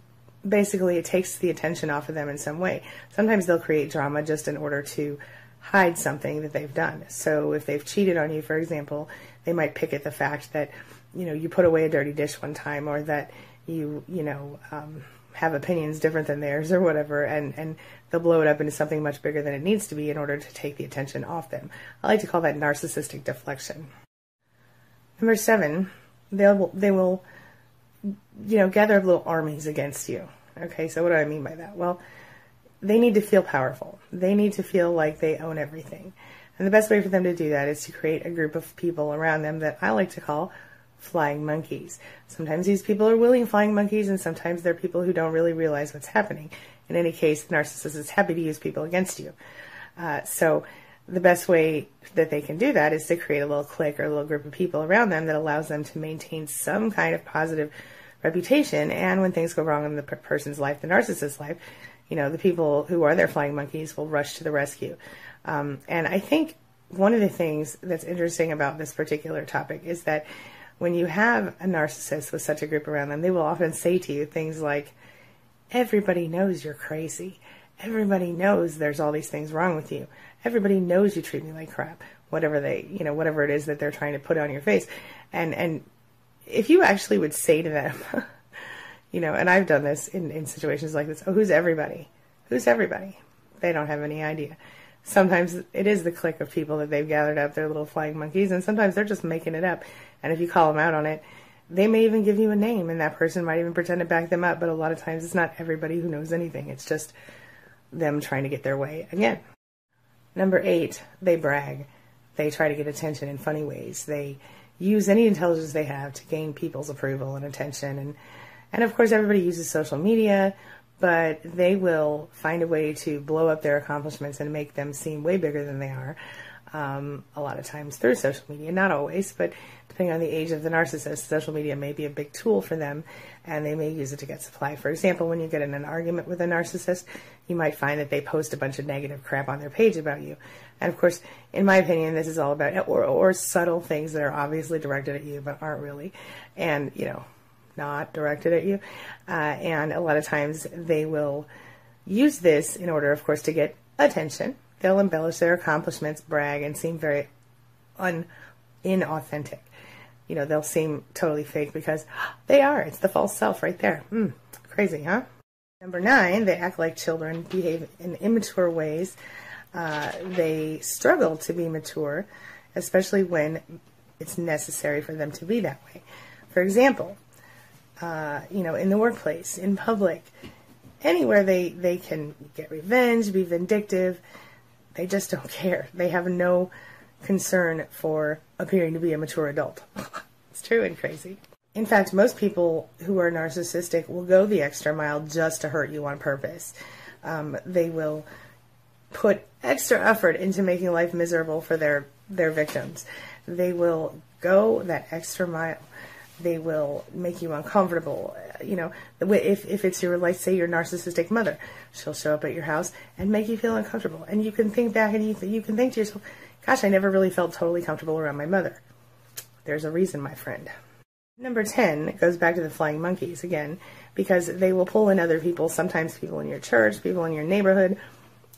basically it takes the attention off of them in some way. Sometimes they'll create drama just in order to hide something that they've done. So if they've cheated on you, for example, they might pick at the fact that, you know, you put away a dirty dish one time or that you, you know, um, have opinions different than theirs or whatever and, and they'll blow it up into something much bigger than it needs to be in order to take the attention off them. I like to call that narcissistic deflection. Number seven, they'll, they will you know, gather little armies against you. Okay, so what do I mean by that? Well, they need to feel powerful. They need to feel like they own everything. And the best way for them to do that is to create a group of people around them that I like to call flying monkeys. Sometimes these people are willing flying monkeys, and sometimes they're people who don't really realize what's happening. In any case, the narcissist is happy to use people against you. Uh, so the best way that they can do that is to create a little clique or a little group of people around them that allows them to maintain some kind of positive reputation. And when things go wrong in the person's life, the narcissist's life, you know, the people who are their flying monkeys will rush to the rescue. Um, and I think one of the things that's interesting about this particular topic is that when you have a narcissist with such a group around them, they will often say to you things like, everybody knows you're crazy. Everybody knows there's all these things wrong with you. Everybody knows you treat me like crap. Whatever they, you know, whatever it is that they're trying to put on your face. And, and if you actually would say to them, you know, and I've done this in, in situations like this, oh, who's everybody? Who's everybody? They don't have any idea. Sometimes it is the clique of people that they've gathered up, their little flying monkeys, and sometimes they're just making it up. And if you call them out on it, they may even give you a name, and that person might even pretend to back them up. But a lot of times, it's not everybody who knows anything. It's just them trying to get their way again. Number eight, they brag. They try to get attention in funny ways. They use any intelligence they have to gain people's approval and attention. And, and of course, everybody uses social media, but they will find a way to blow up their accomplishments and make them seem way bigger than they are. Um, a lot of times through social media, not always, but depending on the age of the narcissist, social media may be a big tool for them and they may use it to get supply. For example, when you get in an argument with a narcissist, you might find that they post a bunch of negative crap on their page about you. And of course, in my opinion, this is all about, or, or subtle things that are obviously directed at you, but aren't really. And, you know, not directed at you. Uh, and a lot of times they will use this in order, of course, to get attention. They'll embellish their accomplishments, brag, and seem very un inauthentic you know, they'll seem totally fake because they are. It's the false self right there. Mm, crazy, huh? Number nine, they act like children, behave in immature ways. uh, they struggle to be mature, especially when it's necessary for them to be that way. For example, uh, you know, in the workplace, in public, anywhere they, they can get revenge, be vindictive, they just don't care. They have no concern for appearing to be a mature adult. it's true and crazy. In fact, most people who are narcissistic will go the extra mile just to hurt you on purpose. Um, they will put extra effort into making life miserable for their, their victims. They will go that extra mile. They will make you uncomfortable. You know, if, if it's your, like, say, your narcissistic mother, she'll show up at your house and make you feel uncomfortable. And you can think back and you, you can think to yourself, gosh, I never really felt totally comfortable around my mother. There's a reason, my friend. Number 10 goes back to the flying monkeys again, because they will pull in other people, sometimes people in your church, people in your neighborhood,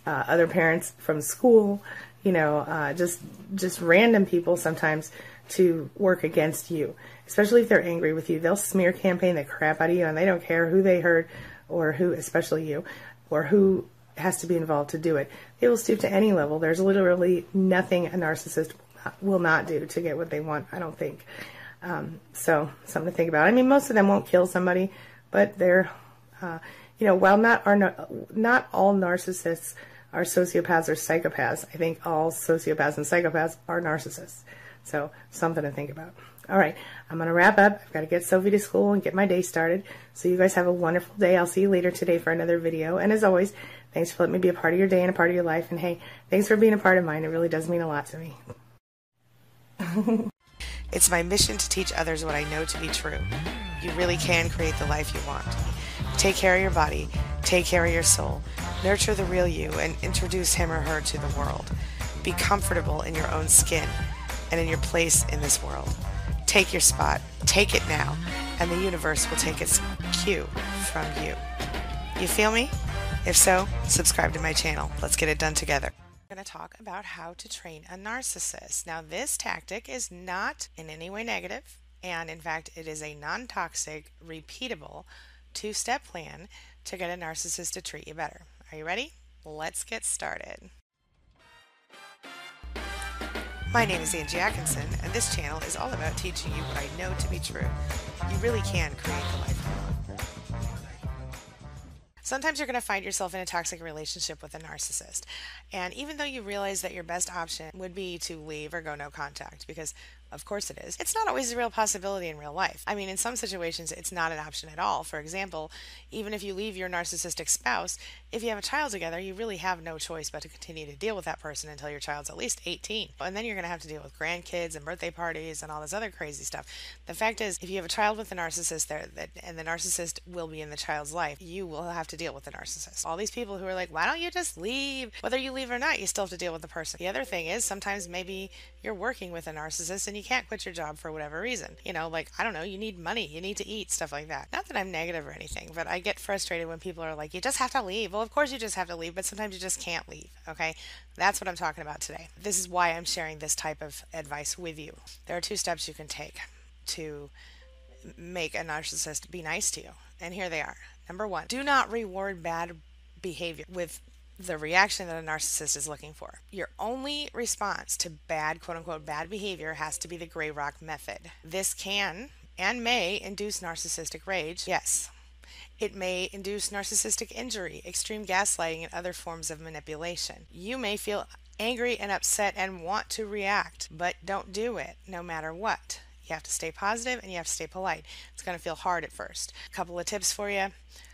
uh, other parents from school, you know, uh, just just random people sometimes to work against you, especially if they're angry with you. They'll smear campaign the crap out of you, and they don't care who they hurt or who, especially you, or who has to be involved to do it. They will stoop to any level. There's literally nothing a narcissist will not do to get what they want. I don't think. Um, so something to think about. I mean, most of them won't kill somebody, but they're, uh, you know, while not are not all narcissists are sociopaths or psychopaths. I think all sociopaths and psychopaths are narcissists. So something to think about. All right, I'm going to wrap up. I've got to get Sophie to school and get my day started. So you guys have a wonderful day. I'll see you later today for another video. And as always, thanks for letting me be a part of your day and a part of your life. And hey, thanks for being a part of mine. It really does mean a lot to me. it's my mission to teach others what I know to be true. You really can create the life you want. Take care of your body, take care of your soul, nurture the real you, and introduce him or her to the world. Be comfortable in your own skin and in your place in this world. Take your spot, take it now, and the universe will take its cue from you. You feel me? If so, subscribe to my channel. Let's get it done together. Going to talk about how to train a narcissist. Now, this tactic is not in any way negative, and in fact, it is a non toxic, repeatable two step plan to get a narcissist to treat you better. Are you ready? Let's get started. My name is Angie Atkinson, and this channel is all about teaching you what I know to be true. You really can create the life you want. Sometimes you're going to find yourself in a toxic relationship with a narcissist. And even though you realize that your best option would be to leave or go no contact, because of course it is. It's not always a real possibility in real life. I mean, in some situations, it's not an option at all. For example, even if you leave your narcissistic spouse, if you have a child together, you really have no choice but to continue to deal with that person until your child's at least 18. And then you're going to have to deal with grandkids and birthday parties and all this other crazy stuff. The fact is, if you have a child with a narcissist there, that, and the narcissist will be in the child's life, you will have to deal with the narcissist. All these people who are like, why don't you just leave? Whether you leave or not, you still have to deal with the person. The other thing is, sometimes maybe you're working with a narcissist and you can't quit your job for whatever reason. You know, like, I don't know, you need money, you need to eat, stuff like that. Not that I'm negative or anything, but I get frustrated when people are like, you just have to leave. Well, of course you just have to leave, but sometimes you just can't leave, okay? That's what I'm talking about today. This is why I'm sharing this type of advice with you. There are two steps you can take to make a narcissist be nice to you, and here they are. Number one, do not reward bad behavior with the reaction that a narcissist is looking for. Your only response to bad, quote unquote, bad behavior has to be the gray rock method. This can and may induce narcissistic rage, yes. It may induce narcissistic injury, extreme gaslighting, and other forms of manipulation. You may feel angry and upset and want to react, but don't do it no matter what. You have to stay positive and you have to stay polite. It's going to feel hard at first. A couple of tips for you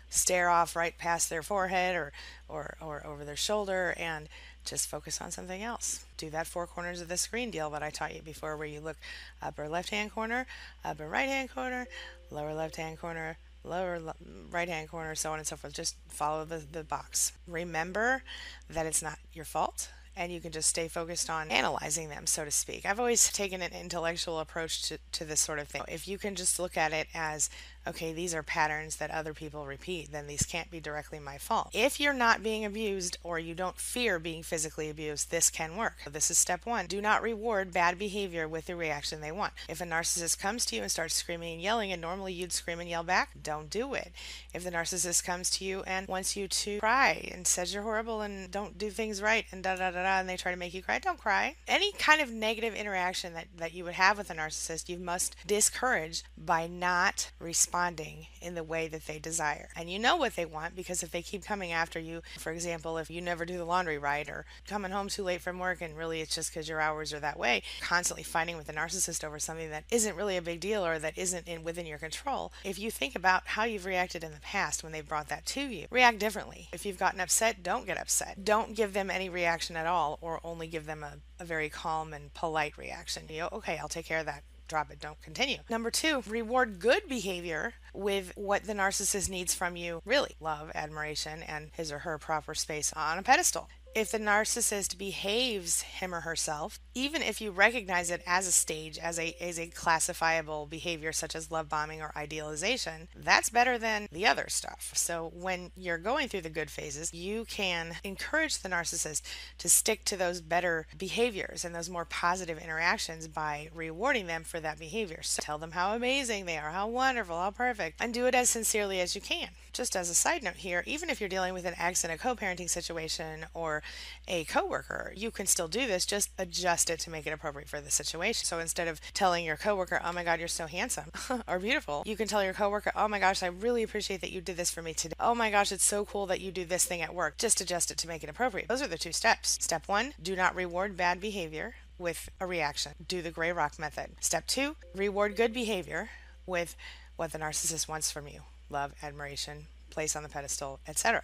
stare off right past their forehead or, or, or over their shoulder and just focus on something else. Do that four corners of the screen deal that I taught you before, where you look upper left hand corner, upper right hand corner, lower left hand corner, lower le- right hand corner, so on and so forth. Just follow the, the box. Remember that it's not your fault and you can just stay focused on analyzing them, so to speak. I've always taken an intellectual approach to, to this sort of thing. If you can just look at it as okay, these are patterns that other people repeat, then these can't be directly my fault. If you're not being abused or you don't fear being physically abused, this can work. This is step one. Do not reward bad behavior with the reaction they want. If a narcissist comes to you and starts screaming and yelling, and normally you'd scream and yell back, don't do it. If the narcissist comes to you and wants you to cry and says you're horrible and don't do things right and da da da da, and they try to make you cry, don't cry. Any kind of negative interaction that, that you would have with a narcissist, you must discourage by not responding in the way that they desire. And you know what they want because if they keep coming after you, for example, if you never do the laundry right or coming home too late from work and really it's just because your hours are that way, constantly fighting with a narcissist over something that isn't really a big deal or that isn't in within your control. If you think about how you've reacted in the past when they brought that to you, react differently. If you've gotten upset, don't get upset. Don't give them any reaction at all or only give them a, a very calm and polite reaction. You know, okay, I'll take care of that drop it, don't continue. Number two, reward good behavior with what the narcissist needs from you really love, admiration, and his or her proper space on a pedestal if the narcissist behaves him or herself, even if you recognize it as a stage, as a as a classifiable behavior such as love bombing or idealization, that's better than the other stuff. So when you're going through the good phases, you can encourage the narcissist to stick to those better behaviors and those more positive interactions by rewarding them for that behavior. So tell them how amazing they are, how wonderful, how perfect, and do it as sincerely as you can. Just as a side note here, even if you're dealing with an ex in a co-parenting situation or a coworker, you can still do this, just adjust it to make it appropriate for the situation. So instead of telling your coworker, "Oh my god, you're so handsome" or beautiful, you can tell your coworker, "Oh my gosh, I really appreciate that you did this for me today. Oh my gosh, it's so cool that you do this thing at work." Just adjust it to make it appropriate. Those are the two steps. Step 1, do not reward bad behavior with a reaction. Do the gray rock method. Step 2, reward good behavior with what the narcissist wants from you. Love, admiration, place on the pedestal, etc.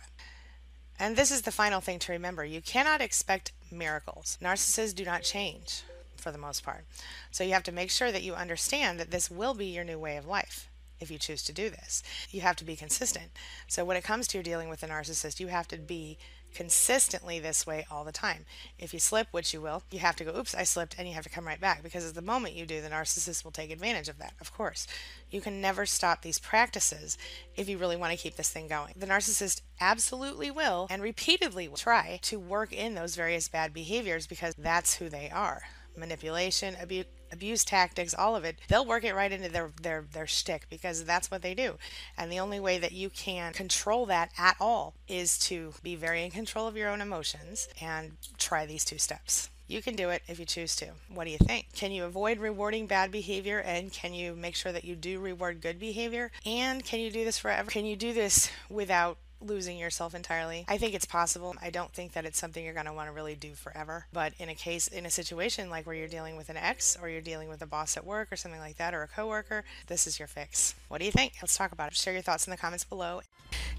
And this is the final thing to remember you cannot expect miracles. Narcissists do not change for the most part. So you have to make sure that you understand that this will be your new way of life if you choose to do this. You have to be consistent. So when it comes to your dealing with a narcissist, you have to be consistently this way all the time. If you slip, which you will, you have to go, oops, I slipped, and you have to come right back because at the moment you do, the narcissist will take advantage of that, of course. You can never stop these practices if you really want to keep this thing going. The narcissist absolutely will and repeatedly will try to work in those various bad behaviors because that's who they are manipulation, abuse abuse tactics, all of it, they'll work it right into their their their shtick because that's what they do. And the only way that you can control that at all is to be very in control of your own emotions and try these two steps. You can do it if you choose to. What do you think? Can you avoid rewarding bad behavior and can you make sure that you do reward good behavior? And can you do this forever? Can you do this without losing yourself entirely. I think it's possible. I don't think that it's something you're going to want to really do forever. But in a case, in a situation like where you're dealing with an ex or you're dealing with a boss at work or something like that or a coworker, this is your fix. What do you think? Let's talk about it. Share your thoughts in the comments below.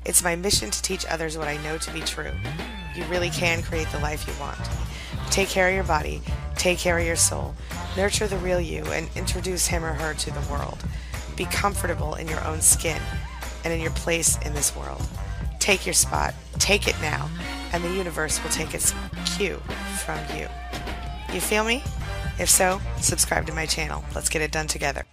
It's my mission to teach others what I know to be true. You really can create the life you want. Take care of your body, take care of your soul, nurture the real you, and introduce him or her to the world. Be comfortable in your own skin and in your place in this world. Take your spot, take it now, and the universe will take its cue from you. You feel me? If so, subscribe to my channel. Let's get it done together.